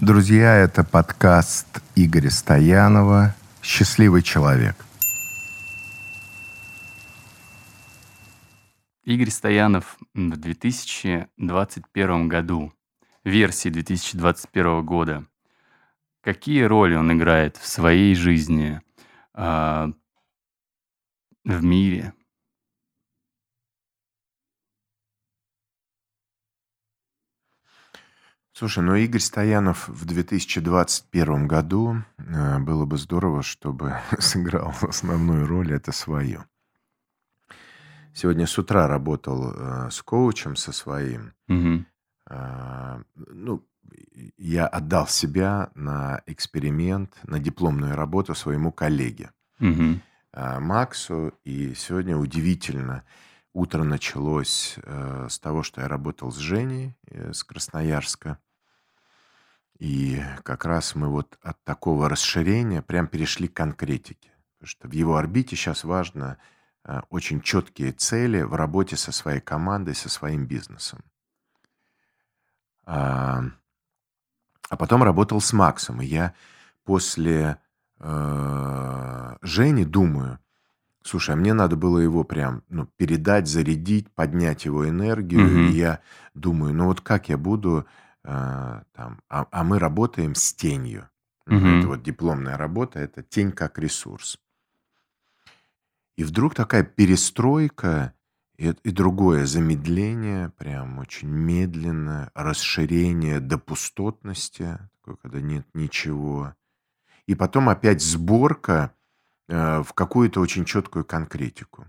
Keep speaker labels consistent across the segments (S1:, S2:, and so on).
S1: Друзья, это подкаст Игоря Стоянова «Счастливый человек».
S2: Игорь Стоянов в 2021 году, версии 2021 года. Какие роли он играет в своей жизни, э, в мире?
S1: Слушай, ну Игорь Стоянов в 2021 году э, было бы здорово, чтобы сыграл основную роль это свою. Сегодня с утра работал э, с коучем со своим. А, ну, я отдал себя на эксперимент, на дипломную работу своему коллеге а, Максу. И сегодня удивительно, утро началось с того, что я работал с Женей с Красноярска. И как раз мы вот от такого расширения прям перешли к конкретике. Потому что в его орбите сейчас важно э, очень четкие цели в работе со своей командой, со своим бизнесом. А, а потом работал с Максом. И я после э, Жени думаю, слушай, а мне надо было его прям ну, передать, зарядить, поднять его энергию.
S2: Мгм.
S1: И я думаю, ну вот как я буду э, там... А, а мы работаем с тенью.
S2: Мгм.
S1: Это вот дипломная работа, это тень как ресурс. И вдруг такая перестройка и, и другое замедление, прям очень медленное, расширение до пустотности, такое, когда нет ничего. И потом опять сборка э, в какую-то очень четкую конкретику.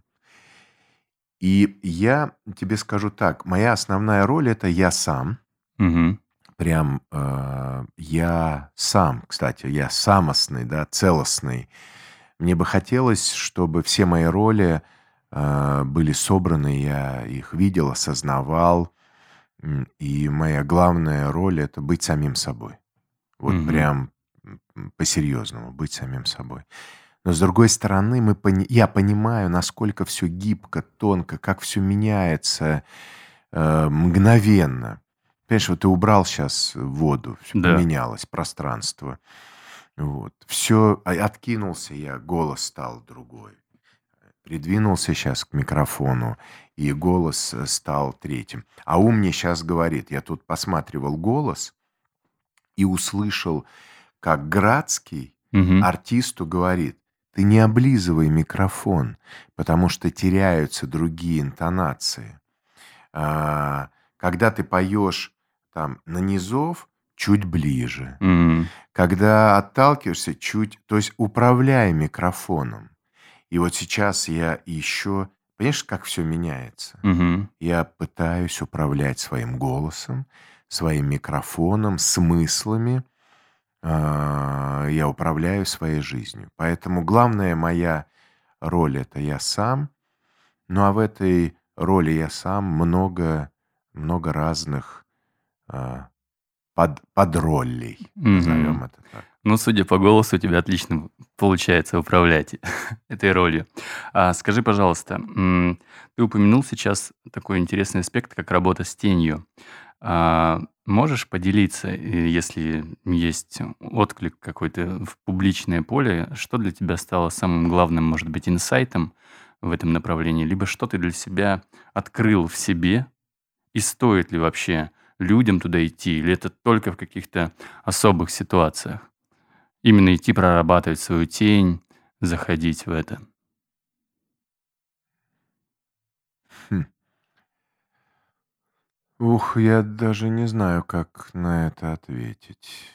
S1: И я тебе скажу так, моя основная роль это я сам,
S2: Мгм.
S1: прям э, я сам, кстати, я самостный, да, целостный. Мне бы хотелось, чтобы все мои роли э, были собраны, я их видел, осознавал. И моя главная роль это быть самим собой. Вот
S2: Мгм.
S1: прям по-серьезному быть самим собой. Но с другой стороны, мы пони- я понимаю, насколько все гибко, тонко, как все меняется э, мгновенно. Понимаешь, вот ты убрал сейчас воду, все
S2: Да.
S1: поменялось, пространство. Вот. Все, откинулся я, голос стал другой. Придвинулся сейчас к микрофону, и голос э, стал третьим. А ум мне сейчас говорит, я тут посматривал голос и услышал, как Градский
S2: Мгм.
S1: артисту говорит, ты не облизывай микрофон, потому что теряются другие интонации. А, Когда ты поешь там на низов, чуть ближе.
S2: Мгм.
S1: Когда отталкиваешься, чуть... То есть управляй микрофоном. И вот сейчас я еще... Понимаешь, как все меняется?
S2: Мгм.
S1: Я пытаюсь управлять своим голосом, своим микрофоном, смыслами. А, Я управляю своей жизнью. Поэтому главная моя роль это я сам. Ну а в этой роли я сам много, много разных а, под, подролей, назовем
S2: Мгм.
S1: это так.
S2: Ну, судя по голосу, у тебя отлично получается управлять этой ролью. А скажи, пожалуйста, ты упомянул сейчас такой интересный аспект, как работа с тенью. А, можешь поделиться, если есть отклик какой-то в публичное поле, что для тебя стало самым главным, может быть, инсайтом в этом направлении, либо что ты для себя открыл в себе, и стоит ли вообще людям туда идти, или это только в каких-то особых ситуациях? Именно идти прорабатывать свою тень, заходить в это.
S1: Хм. Ух, я даже не знаю, как на это ответить.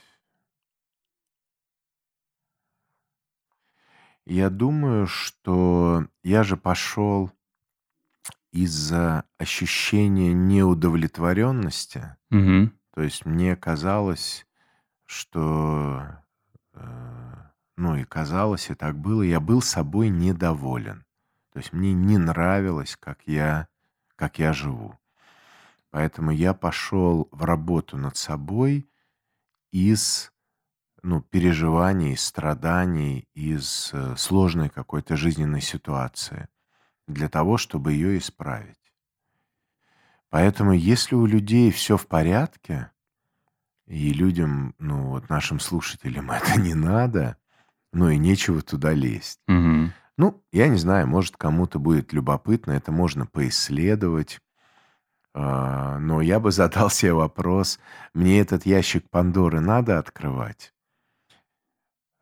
S1: Я думаю, что я же пошел из-за ощущения неудовлетворенности.
S2: Мгм.
S1: То есть мне казалось, что, э, ну и казалось, и так было, я был собой недоволен. То есть мне не нравилось, как я, как я живу. Поэтому я пошел в работу над собой из ну, переживаний, страданий, из э, сложной какой-то жизненной ситуации для того, чтобы ее исправить. Поэтому если у людей все в порядке, и людям, ну вот нашим слушателям это не надо, ну и нечего туда лезть.
S2: Мгм.
S1: Ну, я не знаю, может, кому-то будет любопытно, это можно поисследовать. А, но я бы задал себе вопрос, мне этот ящик Пандоры надо открывать?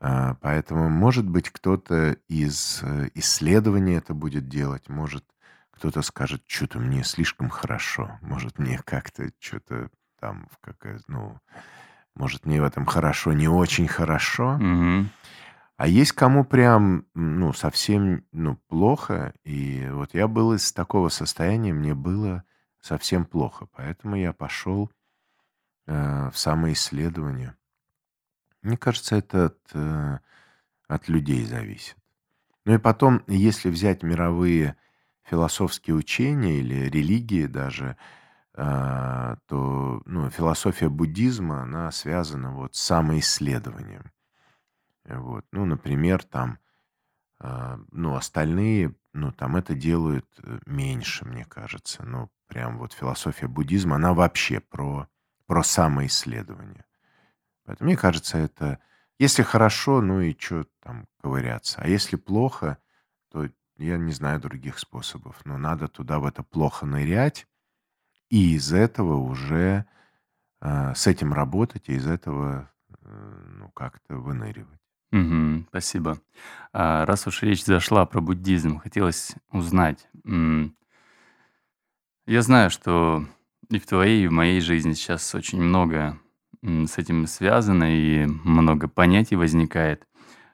S1: А, поэтому, может быть, кто-то из э, исследований это будет делать, может, кто-то скажет, что-то мне слишком хорошо, может, мне как-то что-то там, какая, ну, может, мне в этом хорошо, не очень хорошо.
S2: Мгм.
S1: А есть кому прям, ну, совсем, ну, плохо. И вот я был из такого состояния, мне было совсем плохо. Поэтому я пошел э, в самоисследование. Мне кажется, это от, э, от людей зависит. Ну и потом, если взять мировые философские учения или религии даже, а, то ну, философия буддизма, она связана вот с самоисследованием. Вот. Ну, например, там, а, ну, остальные, ну, там это делают э, меньше, мне кажется. Ну, прям вот философия буддизма, она вообще про, про самоисследование. Поэтому мне кажется, это... Если хорошо, ну и что там ковыряться. А если плохо, то я не знаю других способов. Но надо туда в это плохо нырять, и из этого уже а, с этим работать, и из этого э, ну, как-то выныривать.
S2: Мгм. Спасибо. А, раз уж речь зашла про буддизм, хотелось узнать. Я знаю, что и в твоей, и в моей жизни сейчас очень много с этим связано, и много понятий возникает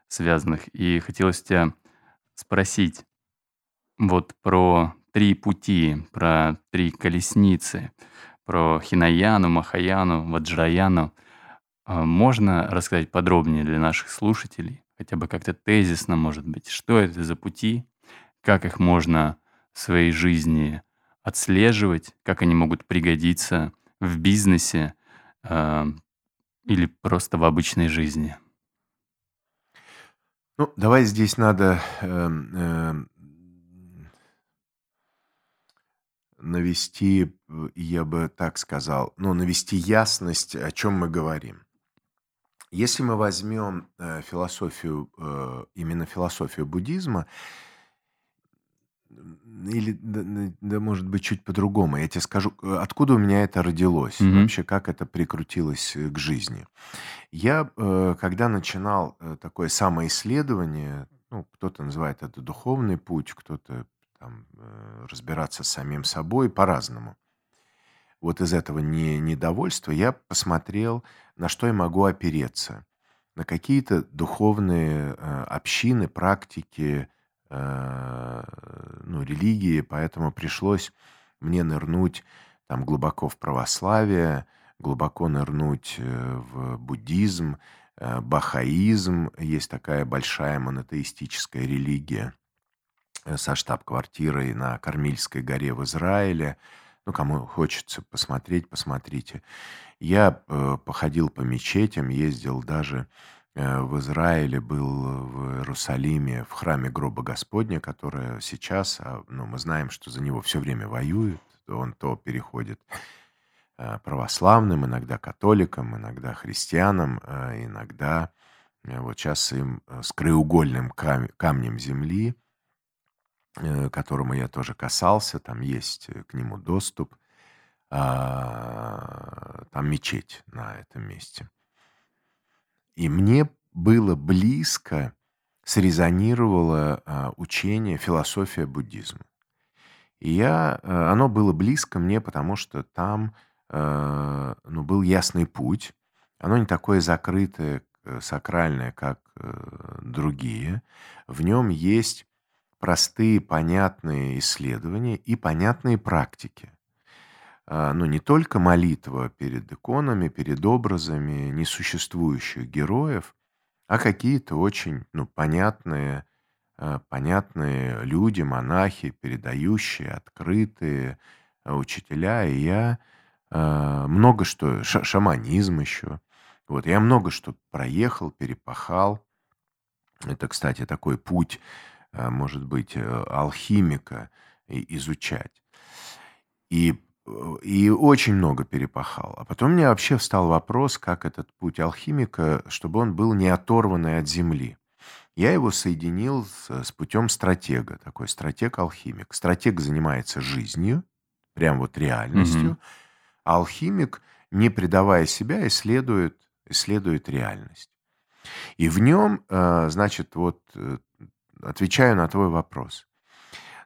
S2: связанных. И хотелось тебя спросить вот про три пути, про три колесницы, про Хинаяну, Махаяну, Ваджраяну. А, Можно рассказать подробнее для наших слушателей, хотя бы как-то тезисно, может быть, что это за пути, как их можно в своей жизни отслеживать, как они могут пригодиться в бизнесе или просто в обычной жизни?
S1: Ну, давай здесь надо эм, эм, навести, я бы так сказал, ну, навести ясность, о чем мы говорим. Если мы возьмем э, философию, э, именно философию буддизма, или, да, да, может быть, чуть по-другому, я тебе скажу, э, откуда у меня это родилось,
S2: Мгм.
S1: вообще, как это прикрутилось э, к жизни. Я, э, когда начинал такое самоисследование, ну, кто-то называет это духовный путь, кто-то там разбираться с самим собой по-разному. Вот из этого не, недовольства я посмотрел, на что я могу опереться. На какие-то духовные общины, практики, ну, религии, поэтому пришлось мне нырнуть там глубоко в православие, глубоко нырнуть э, в буддизм, э, бахаизм. Есть такая большая монотеистическая религия э, со штаб-квартирой на Кармильской горе в Израиле. Ну, кому хочется посмотреть, посмотрите. Я э, походил по мечетям, ездил даже э, в Израиле, был в Иерусалиме, в храме гроба Господня, которое сейчас, а, ну, мы знаем, что за него все время воюют. Он то переходит э, православным, иногда католикам, иногда христианам, э, иногда э, вот сейчас им э, с краеугольным кам- камнем земли, э, которому я тоже касался, там есть э, к нему доступ, а, там мечеть на этом месте. И мне было близко, срезонировало а, учение, философия буддизма. И я, э, оно было близко мне, потому что там э, ну, был ясный путь. Оно не такое закрытое, э, сакральное, как другие. В нем есть простые, понятные исследования и понятные практики. А, Ну, не только молитва перед иконами, перед образами несуществующих героев, а какие-то очень ну, понятные, э, понятные люди, монахи, передающие, открытые э, учителя. И я много что, ша- шаманизм еще. Вот, я много что проехал, перепахал. Это, кстати, такой путь, может быть, э, алхимика изучать. И и очень много перепахал. А потом мне вообще встал вопрос, как этот путь алхимика, чтобы он был не оторванный от земли. Я его соединил с, с путем стратега, такой стратег-алхимик. Стратег занимается жизнью, прям вот реальностью,
S2: Мгм.
S1: а алхимик, не предавая себя, исследует, исследует реальность. И в нем, э, значит, вот э, отвечаю на твой вопрос.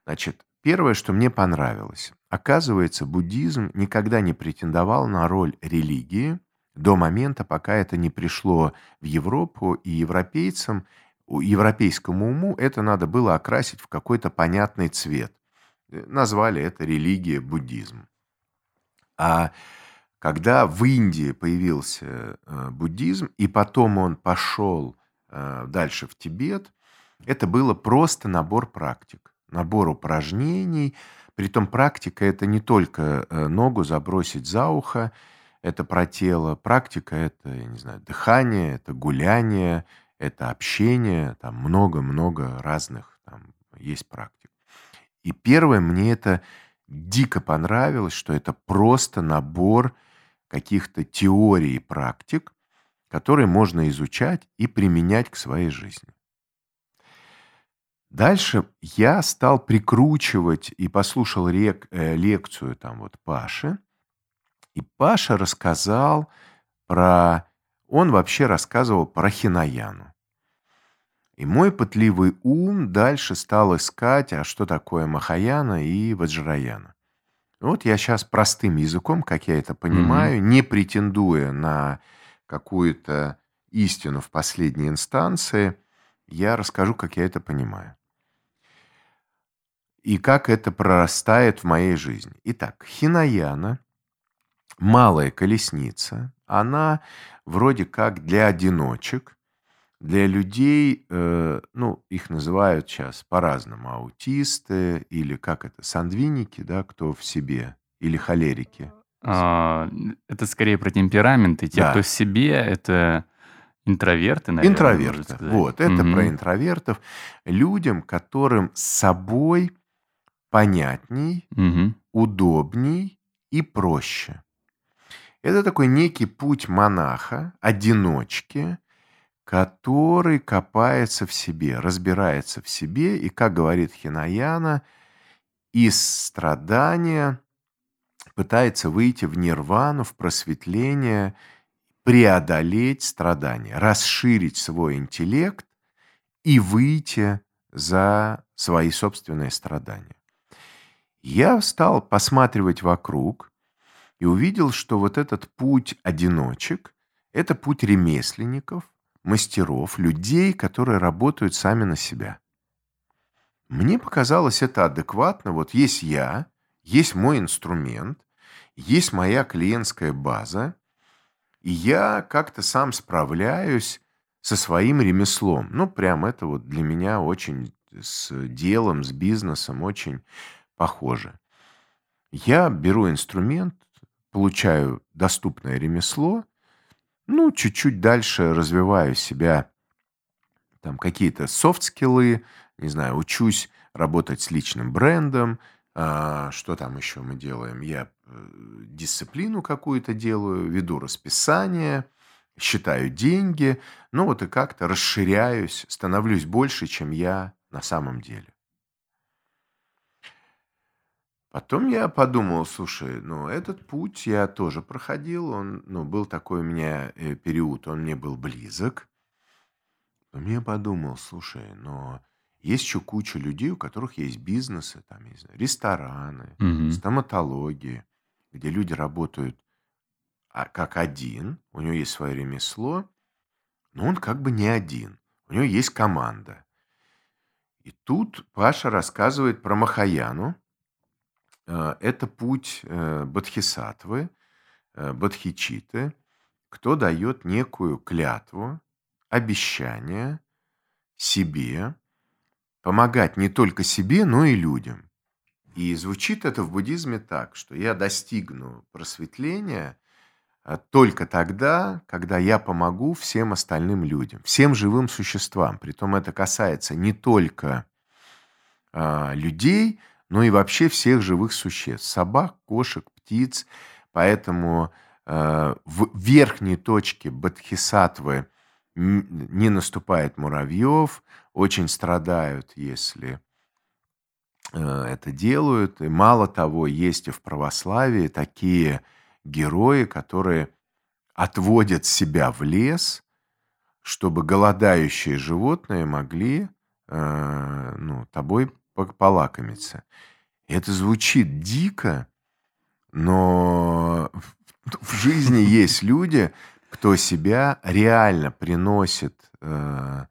S1: Значит, первое, что мне понравилось. Оказывается, буддизм никогда не претендовал на роль религии до момента, пока это не пришло в Европу, и европейцам, европейскому уму это надо было окрасить в какой-то понятный цвет. Э, Назвали это религия, буддизм. А когда в Индии появился э, буддизм, и потом он пошел э, дальше в Тибет, это было просто набор практик, набор упражнений. Притом практика это не только э, ногу забросить за ухо, это про тело. Практика это, я не знаю, дыхание, это гуляние, это общение, там много-много разных там есть практик. И первое, мне это дико понравилось, что это просто набор каких-то теорий и практик, которые можно изучать и применять к своей жизни. Дальше я стал прикручивать и послушал рек- э, лекцию там вот Паши. И Паша рассказал про... Он вообще рассказывал про Хинаяну. И мой пытливый ум дальше стал искать, а что такое Махаяна и Ваджраяна. Вот я сейчас простым языком, как я это понимаю, не претендуя на какую-то истину в последней инстанции, я расскажу, как я это понимаю. И как это прорастает в моей жизни. Итак, Хинаяна, малая колесница, она вроде как для одиночек, для людей, э, ну, их называют сейчас по-разному, аутисты или как это, сангвиники, да, кто в себе, или холерики.
S2: А, это скорее про темперамент, и те,
S1: Да.
S2: кто в себе, это интроверты, наверное,
S1: Интроверты. Вот, это
S2: Мгм.
S1: про интровертов. Людям, которым с собой понятней,
S2: Мгм.
S1: удобней и проще. Это такой некий путь монаха, одиночки, который копается в себе, разбирается в себе, и, как говорит Хинаяна, из страдания пытается выйти в нирвану, в просветление, преодолеть страдания, расширить свой интеллект и выйти за свои собственные страдания. Я стал посматривать вокруг и увидел, что вот этот путь одиночек – это путь ремесленников, мастеров, людей, которые работают сами на себя. Мне показалось это адекватно. Вот есть я, есть мой инструмент, есть моя клиентская база, и я как-то сам справляюсь со своим ремеслом. Ну, прям это вот для меня очень с делом, с бизнесом очень похоже. Я беру инструмент, получаю доступное ремесло, ну, чуть-чуть дальше развиваю себя, там какие-то софт-скиллы, не знаю, учусь работать с личным брендом, а, что там еще мы делаем? Я э, дисциплину какую-то делаю, веду расписание, считаю деньги, ну вот и как-то расширяюсь, становлюсь больше, чем я на самом деле. Потом я подумал, слушай, ну этот путь я тоже проходил, он, ну, был такой у меня э, период, он мне был близок. Потом я подумал, слушай, но есть еще куча людей, у которых есть бизнесы, там, не знаю, рестораны,
S2: Мгм.
S1: стоматологии, где люди работают а, как один, у него есть свое ремесло, но он как бы не один, у него есть команда. И тут Паша рассказывает про Махаяну. Э, Это путь э, бодхисаттвы, э, бодхичиты, кто дает некую клятву, обещание себе помогать не только себе, но и людям. И звучит это в буддизме так, что я достигну просветления а, только тогда, когда я помогу всем остальным людям, всем живым существам. Притом это касается не только а, людей, но и вообще всех живых существ. Собак, кошек, птиц, поэтому э, в верхней точке Бодхисаттвы не наступает муравьев, очень страдают, если э, это делают. И мало того, есть и в православии такие герои, которые отводят себя в лес, чтобы голодающие животные могли э, ну, тобой полакомиться. Это звучит дико, но в жизни есть люди, кто себя реально приносит э,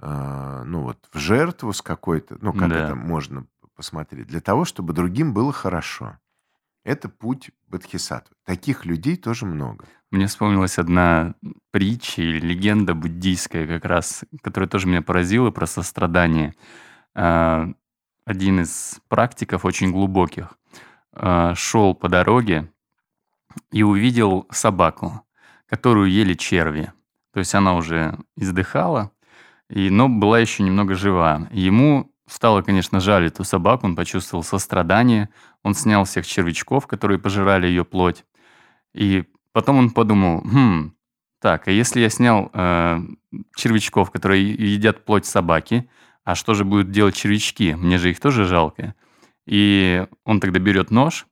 S1: э, ну вот в жертву с какой-то, ну как
S2: Да.
S1: это можно посмотреть, для того, чтобы другим было хорошо. Это путь бодхисаттвы. Таких людей тоже много.
S2: Мне вспомнилась одна притча или легенда буддийская как раз, которая тоже меня поразила про сострадание. А, Один из практиков очень глубоких а, шел по дороге и увидел собаку, которую ели черви. То есть она уже издыхала, и, но была еще немного жива. Ему стало, конечно, жаль эту собаку, он почувствовал сострадание, он снял всех червячков, которые пожирали ее плоть, и потом он подумал, хм, так, а если я снял э, червячков, которые едят плоть собаки, а что же будут делать червячки? Мне же их тоже жалко. И он тогда берет нож,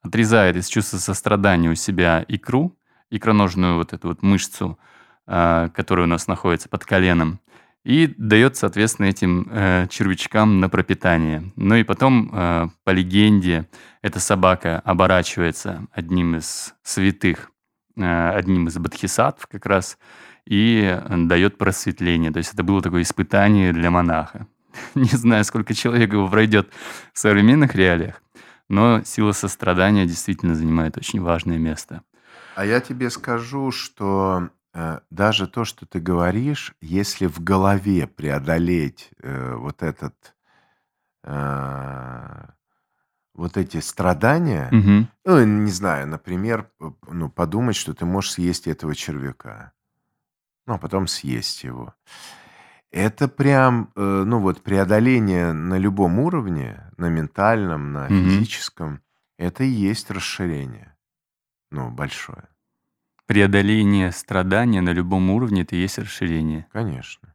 S2: отрезает из чувства сострадания у себя икру, икроножную вот эту вот мышцу, а, которая у нас находится под коленом, и дает, соответственно, этим э, червячкам на пропитание. Ну и потом, э, по легенде, эта собака оборачивается одним из святых, э, одним из бодхисаттв как раз, и дает просветление. То есть это было такое испытание для монаха. Не знаю, сколько человек его пройдет в современных реалиях, но сила сострадания действительно занимает очень важное место.
S1: А я тебе скажу, что э, даже то, что ты говоришь, если в голове преодолеть э, вот этот, э, вот эти страдания,
S2: Мгм.
S1: ну, не знаю, например, ну, подумать, что ты можешь съесть этого червяка, ну, а потом съесть его. Это прям, э, ну вот, преодоление на любом уровне, на ментальном, на
S2: Мгм.
S1: физическом, это и есть расширение, ну, большое.
S2: Преодоление страдания на любом уровне это и есть расширение.
S1: Конечно.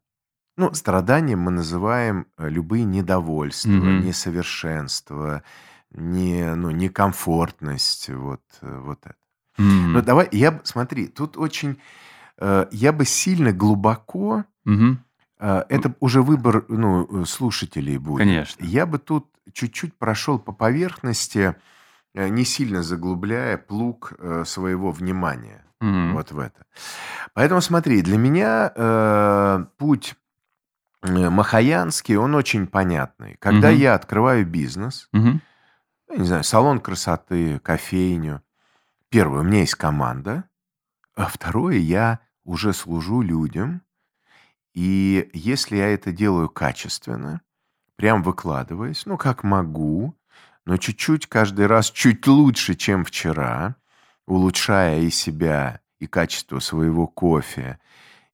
S1: Ну, страданием мы называем э, любые недовольства,
S2: Мгм.
S1: несовершенства, не, ну, некомфортность, вот, э, вот это. Ну,
S2: М.
S1: давай, я, смотри, тут очень, я бы сильно глубоко, э, это уже выбор, ну, э, слушателей будет.
S2: Конечно.
S1: Я бы тут чуть-чуть прошел по поверхности, э, не сильно заглубляя плуг э, своего внимания
S2: Мгм.
S1: вот в это. Поэтому смотри, для меня э, путь э, махаянский, он очень понятный. Когда
S2: Мгм.
S1: я открываю бизнес,
S2: Мгм.
S1: ну, не знаю, салон красоты, кофейню, первое, у меня есть команда, а второе, я уже служу людям, и если я это делаю качественно, прям выкладываясь, ну, как могу, но чуть-чуть каждый раз чуть лучше, чем вчера, улучшая и себя, и качество своего кофе,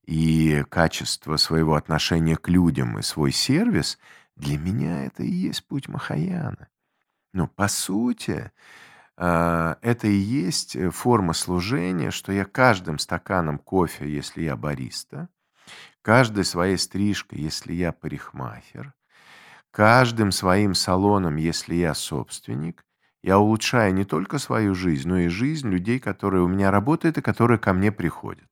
S1: и качество своего отношения к людям, и свой сервис, для меня это и есть путь Махаяна. Ну, по сути, это и есть э, форма служения, что я каждым стаканом кофе, если я бариста, каждой своей стрижкой, если я парикмахер, каждым своим салоном, если я собственник, я улучшаю не только свою жизнь, но и жизнь людей, которые у меня работают и которые ко мне приходят.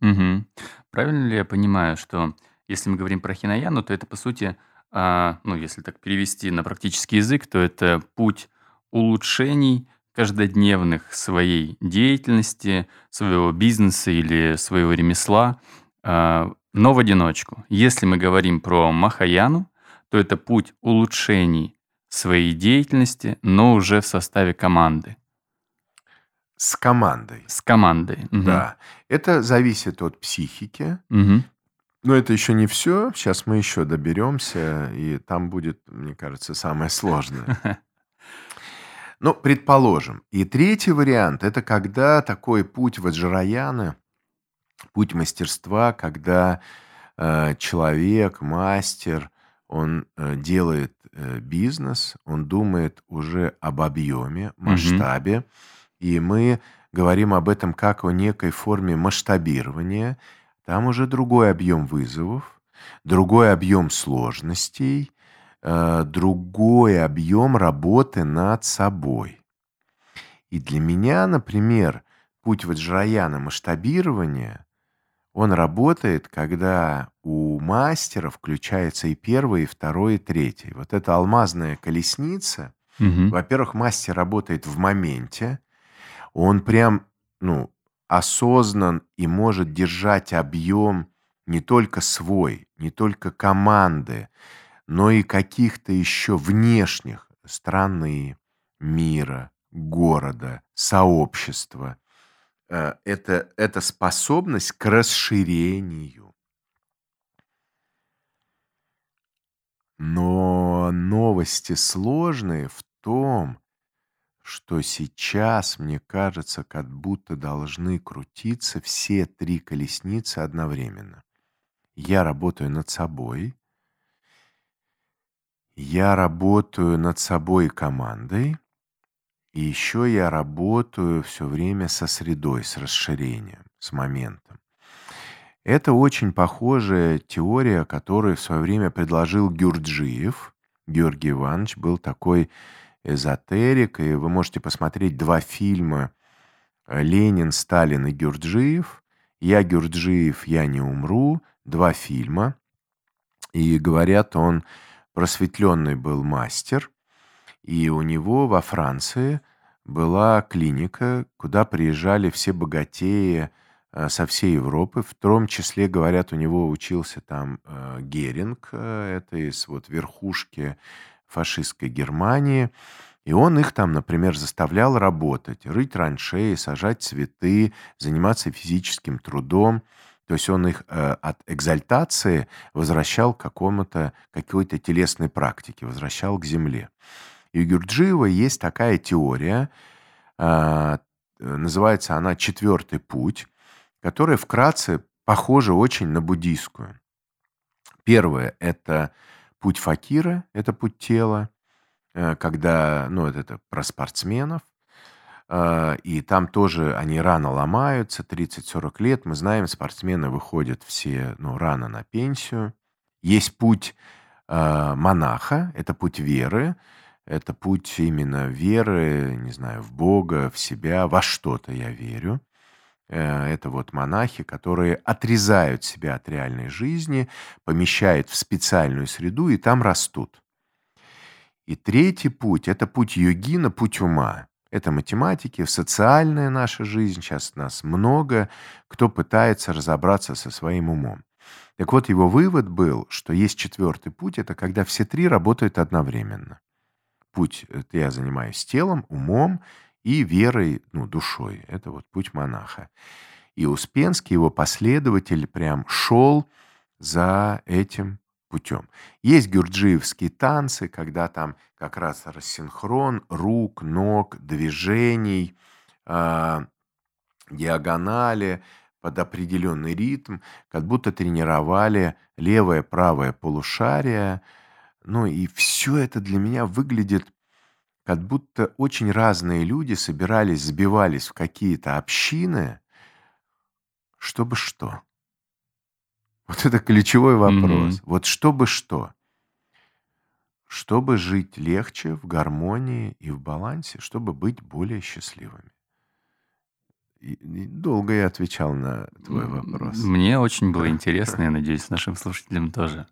S2: Мгм. Правильно ли я понимаю, что если мы говорим про хинаяну, то это по сути, а, ну, если так перевести на практический язык, то это путь улучшений каждодневных своей деятельности, своего бизнеса или своего ремесла, а, но в одиночку. Если мы говорим про махаяну, то это путь улучшений своей деятельности, но уже в составе команды.
S1: С командой.
S2: С командой. Мгм.
S1: Да. Это зависит от психики.
S2: Мгм.
S1: Но это еще не все. Сейчас мы еще доберемся, и там будет, мне кажется, самое сложное. Ну, предположим. И третий вариант – это когда такой путь ваджраяны, путь мастерства, когда э, человек, мастер, он э, делает э, бизнес, он думает уже об объеме, масштабе, и мы говорим об этом как о некой форме масштабирования. Там уже другой объем вызовов, другой объем сложностей, э, другой объем работы над собой. И для меня, например, путь Ваджраяна масштабирования, он работает, когда у мастера включается и первый, и второй, и третий. Вот эта алмазная колесница,
S2: Мгм.
S1: во-первых, мастер работает в моменте, он прям, ну, осознан и может держать объем не только свой, не только команды, но и каких-то еще внешних страны, мира, города, сообщества. Э, это это способность к расширению. Но новости сложные в том, что сейчас, мне кажется, как будто должны крутиться все 3 колесницы одновременно. Я работаю над собой. Я работаю над собой командой. И еще я работаю всё время со средой, с расширением, с моментом. Это очень похожая теория, которую в своё время предложил Гюрджиев. Георгий Иванович был такой эзотерик, и вы можете посмотреть 2 фильма, э, "Ленин, Сталин и Гюрджиев". "Я Гюрджиев, я не умру". 2 фильма. И говорят, он просветлённый был мастер, и у него во Франции была клиника, куда приезжали все богатеи, э, со всей Европы. В том числе, говорят, у него учился там, э, Геринг, э, это из вот верхушки фашистской Германии. И он их там, например, заставлял работать: рыть траншеи, сажать цветы, заниматься физическим трудом. То есть он их, э, от экзальтации возвращал к какому-то какой-то телесной практике, возвращал к земле. И у Гюрджиева есть такая теория, а, называется она "Четвёртый путь", которая вкратце похожа очень на буддийскую. Первое- это путь факира, это путь тела, э, когда, ну, это про спортсменов. А, и там тоже они рано ломаются, 30-40 лет. Мы знаем, спортсмены выходят все, ну, рано на пенсию. Есть путь, а, монаха, это путь веры, это путь именно веры, не знаю, в Бога, в себя, во что-то я верю. Э, это вот монахи, которые отрезают себя от реальной жизни, помещают в специальную среду и там растут. И третий путь- это путь йогина, путь ума. Это математики, социальная наша жизнь. Щас нас много, кто пытается разобраться со своим умом. Так вот, его вывод был, что есть четвёртый путь- это когда все 3 работают одновременно. Путь- это я занимаюсь телом, умом и верой, ну, душой. Это вот путь монаха. И Успенский, его последователь, прям шёл за этим путём. Есть гюрджиевские танцы, когда там как раз рассинхрон рук, ног, движений, а, диагонали под определённый ритм, как будто тренировали левое, правое полушария. Ну и всё это для меня выглядит, как будто очень разные люди собирались, сбивались в какие-то общины. Чтобы что? Вот это ключевой вопрос.
S2: Мгм.
S1: Вот чтобы что? Чтобы жить легче, в гармонии и в балансе, чтобы быть более счастливыми. И и долго я отвечал на твой вопрос.
S2: мне очень было интересно, я надеюсь, нашим слушателям тоже.